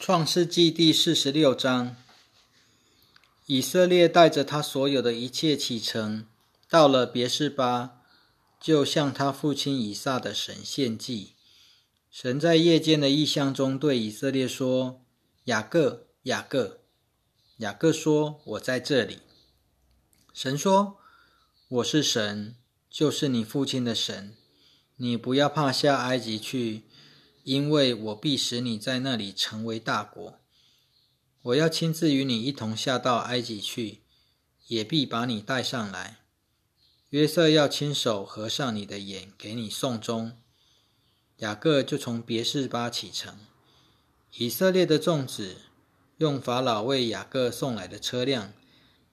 创世纪第四十六章，以色列带着他所有的一切启程，到了别是巴，就向他父亲以撒的神献祭。神在夜间的异象中对以色列说：“雅各，雅各。”雅各说：“我在这里。”神说：“我是神，就是你父亲的神。你不要怕下埃及去。”因为我必使你在那里成为大国，我要亲自与你一同下到埃及去，也必把你带上来。约瑟要亲手合上你的眼，给你送终。雅各就从别是巴启程。以色列的众子用法老为雅各送来的车辆，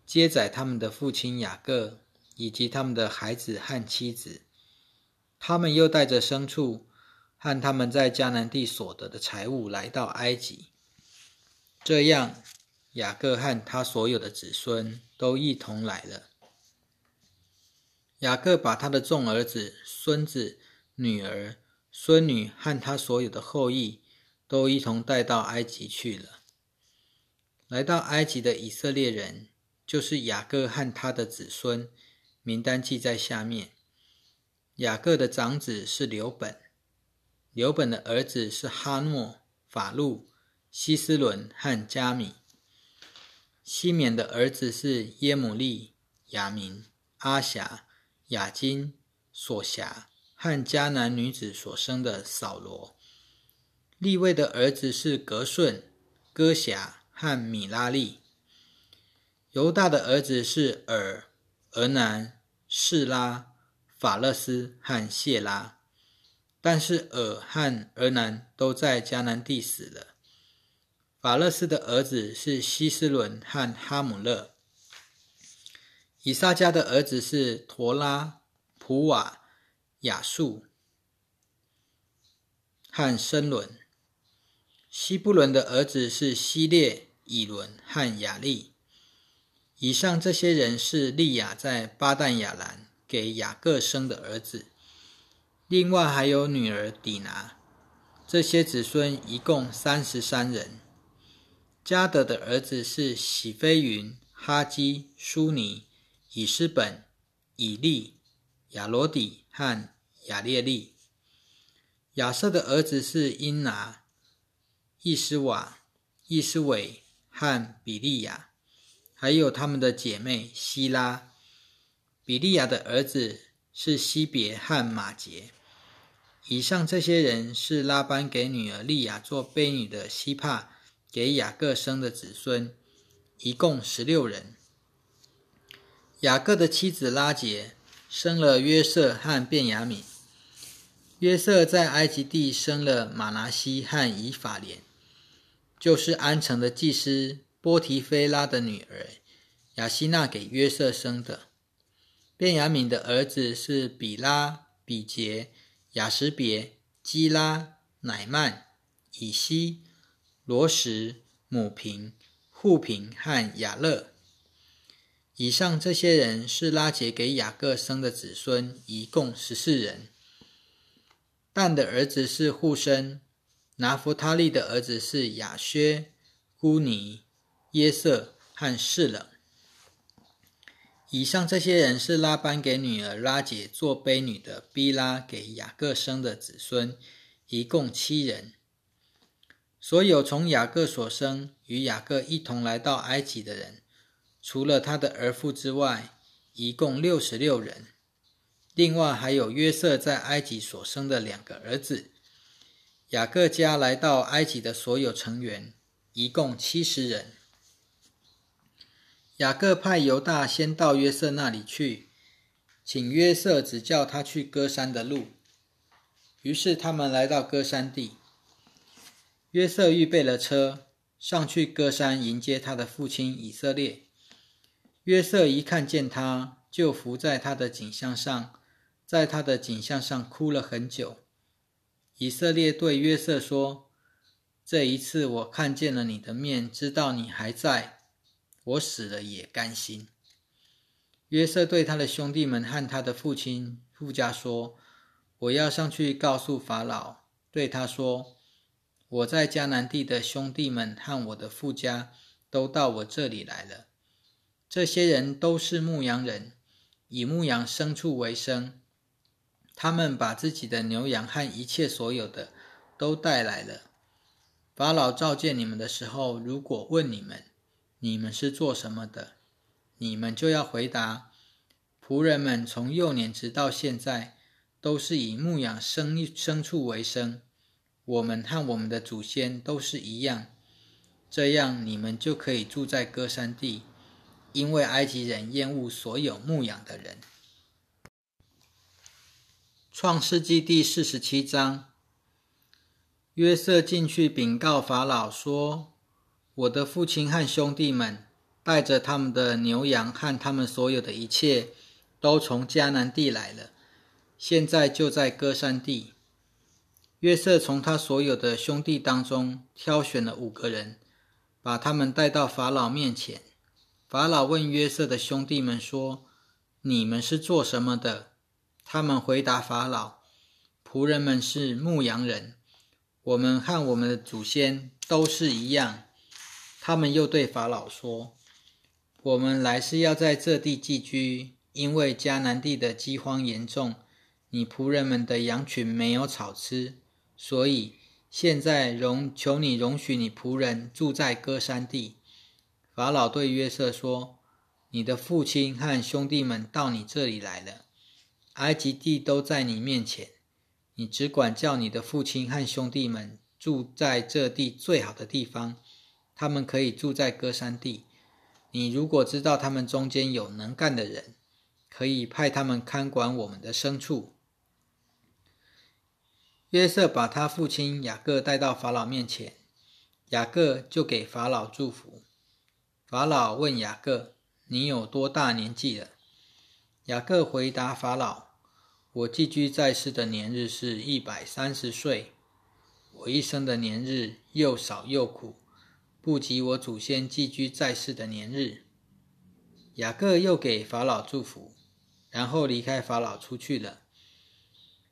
接载他们的父亲雅各以及他们的孩子和妻子。他们又带着牲畜。和他们在迦南地所得的财物来到埃及，这样雅各和他所有的子孙都一同来了。雅各把他的众儿子、孙子、女儿、孙女和他所有的后裔都一同带到埃及去了。来到埃及的以色列人，就是雅各和他的子孙，名单记在下面。雅各的长子是刘本。刘本的儿子是哈诺、法路、希斯伦和加米。西缅的儿子是耶姆利、雅明、阿霞、雅金、索霞和迦南女子所生的扫罗。利位的儿子是格顺、哥霞和米拉利。犹大的儿子是尔、俄南、士拉、法勒斯和谢拉。但是尔和尔南都在迦南地死了。法勒斯的儿子是希斯伦和哈姆勒。以撒家的儿子是陀拉、普瓦、雅述和申伦。希布伦的儿子是希列、以伦和雅利。以上这些人是利亚在巴旦亚兰给雅各生的儿子。另外还有女儿底拿，这些子孙一共三十三人。加德的儿子是喜飞云、哈基、苏尼、以斯本、以利、亚罗底和亚列利。亚瑟的儿子是因拿、伊斯瓦、伊斯伟和比利亚，还有他们的姐妹希拉。比利亚的儿子是西别和马杰。以上这些人是拉班给女儿利亚做婢女的希帕给雅各生的子孙，一共十六人。雅各的妻子拉杰生了约瑟和便雅敏。约瑟在埃及地生了马拿西和以法莲，就是安城的祭司波提菲拉的女儿雅西娜给约瑟生的。便雅敏的儿子是比拉、比杰。雅什别、基拉、乃曼、以西、罗什、母平、户平和雅勒。以上这些人是拉杰给雅各生的子孙，一共十四人。但的儿子是户生，拿弗他利的儿子是雅薛、姑尼、耶瑟和士冷。以上这些人是拉班给女儿拉姐做婢女的毕拉给雅各生的子孙，一共七人。所有从雅各所生与雅各一同来到埃及的人，除了他的儿妇之外，一共六十六人。另外还有约瑟在埃及所生的两个儿子。雅各家来到埃及的所有成员，一共七十人。雅各派犹大先到约瑟那里去，请约瑟指教他去歌山的路。于是他们来到歌山地，约瑟预备了车，上去歌山迎接他的父亲以色列。约瑟一看见他，就伏在他的颈项上，在他的颈项上哭了很久。以色列对约瑟说：“这一次我看见了你的面，知道你还在。”我死了也甘心。约瑟对他的兄弟们和他的父亲富家说：“我要上去告诉法老，对他说：我在迦南地的兄弟们和我的父家都到我这里来了。这些人都是牧羊人，以牧羊牲畜为生。他们把自己的牛羊和一切所有的都带来了。法老召见你们的时候，如果问你们，你们是做什么的，你们就要回答：仆人们从幼年直到现在，都是以牧养牲牲畜为生。我们和我们的祖先都是一样，这样你们就可以住在歌山地，因为埃及人厌恶所有牧养的人。创世纪第四十七章，约瑟进去禀告法老说：“我的父亲和兄弟们带着他们的牛羊和他们所有的一切，都从迦南地来了，现在就在歌山地。”约瑟从他所有的兄弟当中挑选了五个人，把他们带到法老面前。法老问约瑟的兄弟们说：“你们是做什么的？”他们回答法老：“仆人们是牧羊人，我们和我们的祖先都是一样。”他们又对法老说：“我们来是要在这地寄居，因为迦南地的饥荒严重，你仆人们的羊群没有草吃。”所以现在容求你容许你仆人住在歌山地。法老对约瑟说：“你的父亲和兄弟们到你这里来了，埃及地都在你面前，你只管叫你的父亲和兄弟们住在这地最好的地方，他们可以住在歌山地。你如果知道他们中间有能干的人，可以派他们看管我们的牲畜。”约瑟把他父亲雅各带到法老面前，雅各就给法老祝福。法老问雅各：“你有多大年纪了？”雅各回答法老：“我寄居在世的年日是一百三十岁。我一生的年日又少又苦，不及我祖先寄居在世的年日。”雅各又给法老祝福，然后离开法老出去了。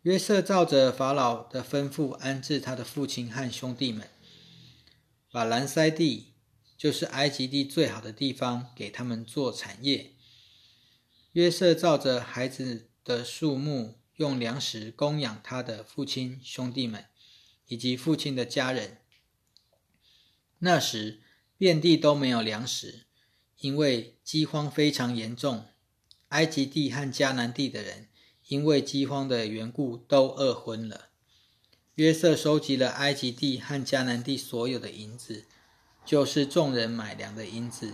约瑟照着法老的吩咐安置他的父亲和兄弟们，把兰塞地，就是埃及地最好的地方，给他们做产业。约瑟照着孩子的数目，用粮食供养他的父亲、兄弟们以及父亲的家人。那时遍地都没有粮食，因为饥荒非常严重。埃及地和迦南地的人。因为饥荒的缘故，都饿昏了。约瑟收集了埃及地和迦南地所有的银子，就是众人买粮的银子。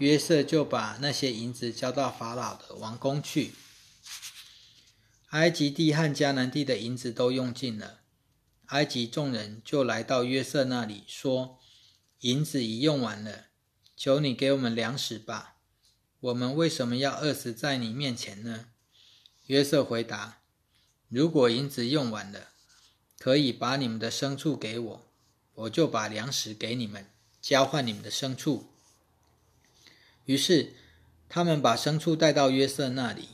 约瑟就把那些银子交到法老的王宫去。埃及地和迦南地的银子都用尽了，埃及众人就来到约瑟那里，说：“银子已用完了，求你给我们粮食吧。我们为什么要饿死在你面前呢？”约瑟回答：“如果银子用完了，可以把你们的牲畜给我，我就把粮食给你们，交换你们的牲畜。”于是他们把牲畜带到约瑟那里，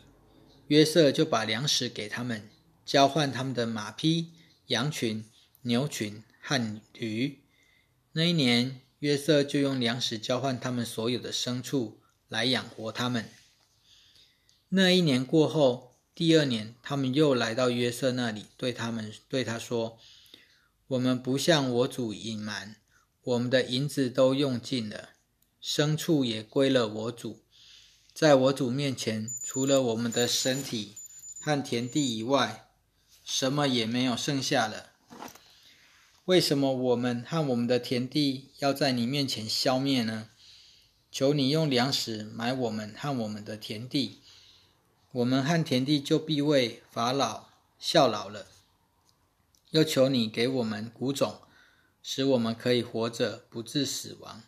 约瑟就把粮食给他们，交换他们的马匹、羊群、牛群和驴。那一年，约瑟就用粮食交换他们所有的牲畜，来养活他们。那一年过后。第二年，他们又来到约瑟那里，对他们对他说：“我们不向我主隐瞒，我们的银子都用尽了，牲畜也归了我主。在我主面前，除了我们的身体和田地以外，什么也没有剩下了。为什么我们和我们的田地要在你面前消灭呢？求你用粮食买我们和我们的田地。”我们和田地就必为法老效劳了。又求你给我们谷种，使我们可以活着不致死亡，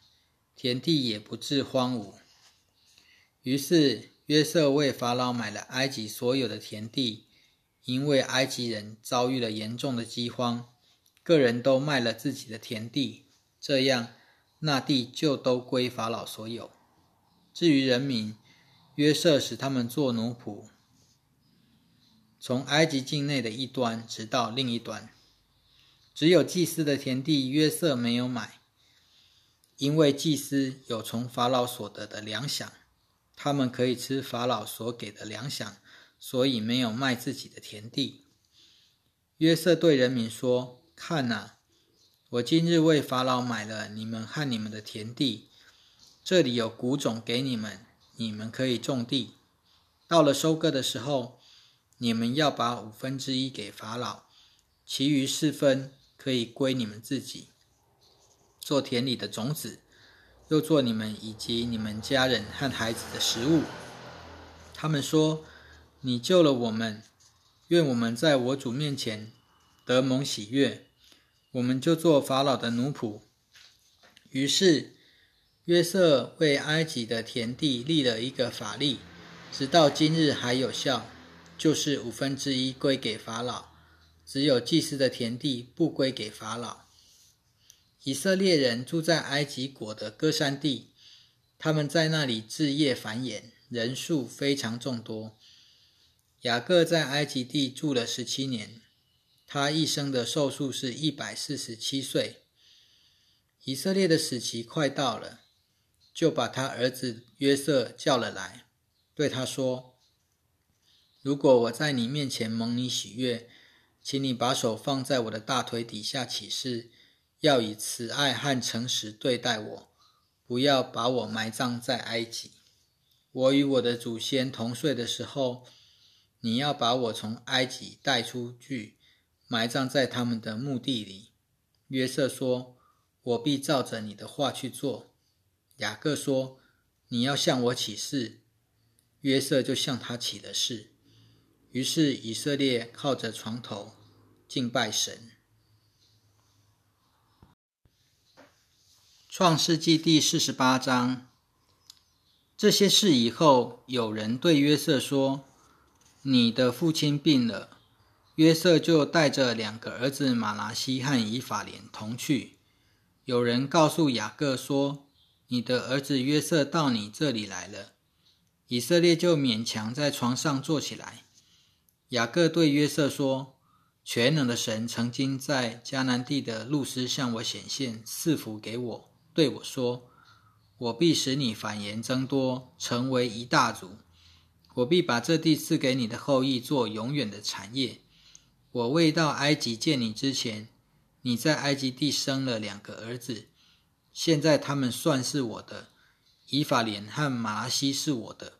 田地也不致荒芜。于是约瑟为法老买了埃及所有的田地，因为埃及人遭遇了严重的饥荒，个人都卖了自己的田地，这样那地就都归法老所有。至于人民，约瑟使他们做奴仆，从埃及境内的一端直到另一端。只有祭司的田地约瑟没有买，因为祭司有从法老所得的粮饷，他们可以吃法老所给的粮饷，所以没有卖自己的田地。约瑟对人民说：“看哪，我今日为法老买了你们和你们的田地，这里有谷种给你们，你们可以种地。到了收割的时候，你们要把五分之一给法老，其余四分。”可以归你们自己，做田里的种子，又做你们以及你们家人和孩子的食物。他们说：“你救了我们，愿我们在我主面前得蒙喜悦，我们就做法老的奴仆。”于是约瑟为埃及的田地立了一个法例，直到今日还有效，就是五分之一归给法老。只有祭司的田地不归给法老。以色列人住在埃及国的歌山地，他们在那里置业繁衍，人数非常众多。雅各在埃及地住了十七年，他一生的寿数是一百四十七岁。以色列的死期快到了，就把他儿子约瑟叫了来，对他说：“如果我在你面前蒙你喜悦。”请你把手放在我的大腿底下起誓，要以慈爱和诚实对待我，不要把我埋葬在埃及。我与我的祖先同睡的时候，你要把我从埃及带出去，埋葬在他们的墓地里。约瑟说：“我必照着你的话去做。”雅各说：“你要向我起誓。”约瑟就向他起了誓。于是以色列靠着床头敬拜神。创世纪第四十八章。这些事以后，有人对约瑟说：“你的父亲病了。”约瑟就带着两个儿子马拿西和以法莲同去。有人告诉雅各说：“你的儿子约瑟到你这里来了。”以色列就勉强在床上坐起来。雅各对约瑟说：“全能的神曾经在迦南地的路斯向我显现，赐福给我，对我说：‘我必使你繁衍增多，成为一大族。我必把这地赐给你的后裔做永远的产业。’我未到埃及见你之前，你在埃及地生了两个儿子，现在他们算是我的。以法莲和马拉西是我的，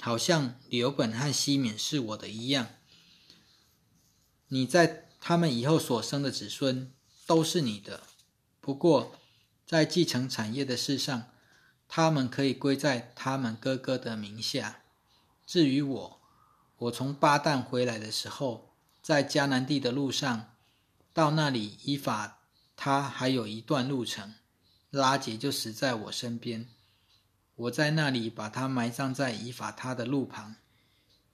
好像刘本和西缅是我的一样。”你在他们以后所生的子孙都是你的，不过在继承产业的事上，他们可以归在他们哥哥的名下。至于我，我从巴旦回来的时候，在迦南地的路上，到那里以法他还有一段路程，拉杰就死在我身边。我在那里把他埋葬在以法他的路旁，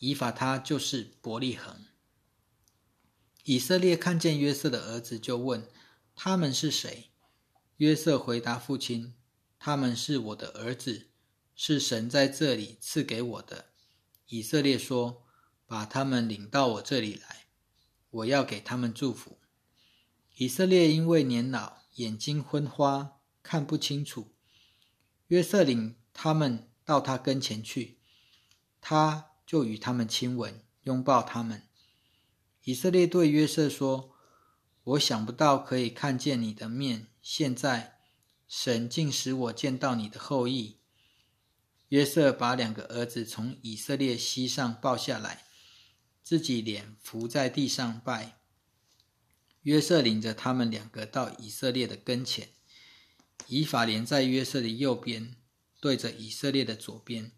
以法他就是伯利恒。以色列看见约瑟的儿子，就问：“他们是谁？”约瑟回答父亲：“他们是我的儿子，是神在这里赐给我的。”以色列说：“把他们领到我这里来，我要给他们祝福。”以色列因为年老，眼睛昏花，看不清楚。约瑟领他们到他跟前去，他就与他们亲吻，拥抱他们。以色列对约瑟说：“我想不到可以看见你的面，现在神竟使我见到你的后裔。”约瑟把两个儿子从以色列膝上抱下来，自己脸伏在地上拜。约瑟领着他们两个到以色列的跟前，以法莲在约瑟的右边，对着以色列的左边；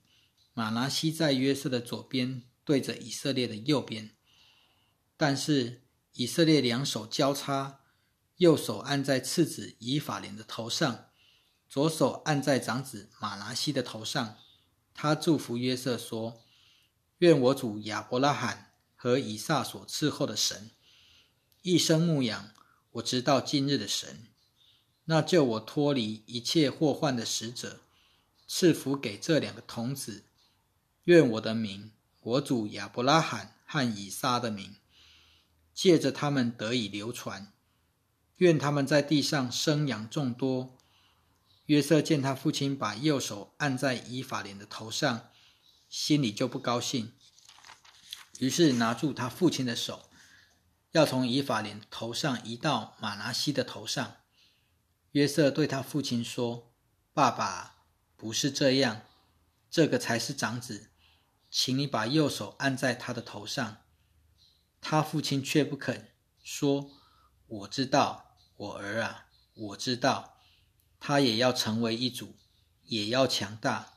马拿西在约瑟的左边，对着以色列的右边。但是以色列两手交叉，右手按在次子以法莲的头上，左手按在长子马拿西的头上。他祝福约瑟说：“愿我主亚伯拉罕和以撒所伺候的神，一生牧养我直到今日的神，那救我脱离一切祸患的使者，赐福给这两个童子。愿我的名，我主亚伯拉罕和以撒的名。”借着他们得以流传，愿他们在地上生养众多。”约瑟见他父亲把右手按在以法莲的头上，心里就不高兴，于是拿住他父亲的手，要从以法莲头上移到马拿西的头上。约瑟对他父亲说：“爸爸，不是这样，这个才是长子，请你把右手按在他的头上。”他父亲却不肯，说：“我知道，我儿啊，我知道。”他也要成为一族，也要强大，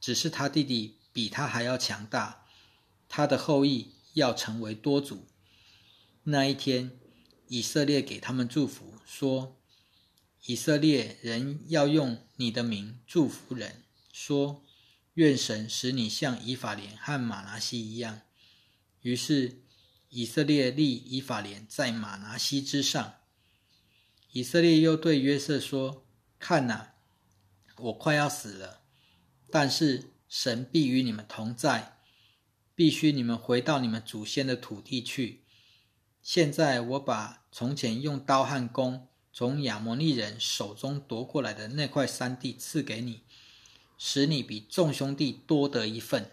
只是他弟弟比他还要强大。他的后裔要成为多族。那一天，以色列给他们祝福，说：“以色列人要用你的名祝福人，说：愿神使你像以法莲和马拿西一样。”于是，以色列立以法莲在马拿西之上。以色列又对约瑟说。看呐，我快要死了，但是神必与你们同在，必须你们回到你们祖先的土地去。现在我把从前用刀和弓从亚摩利人手中夺过来的那块山地赐给你，使你比众兄弟多得一份。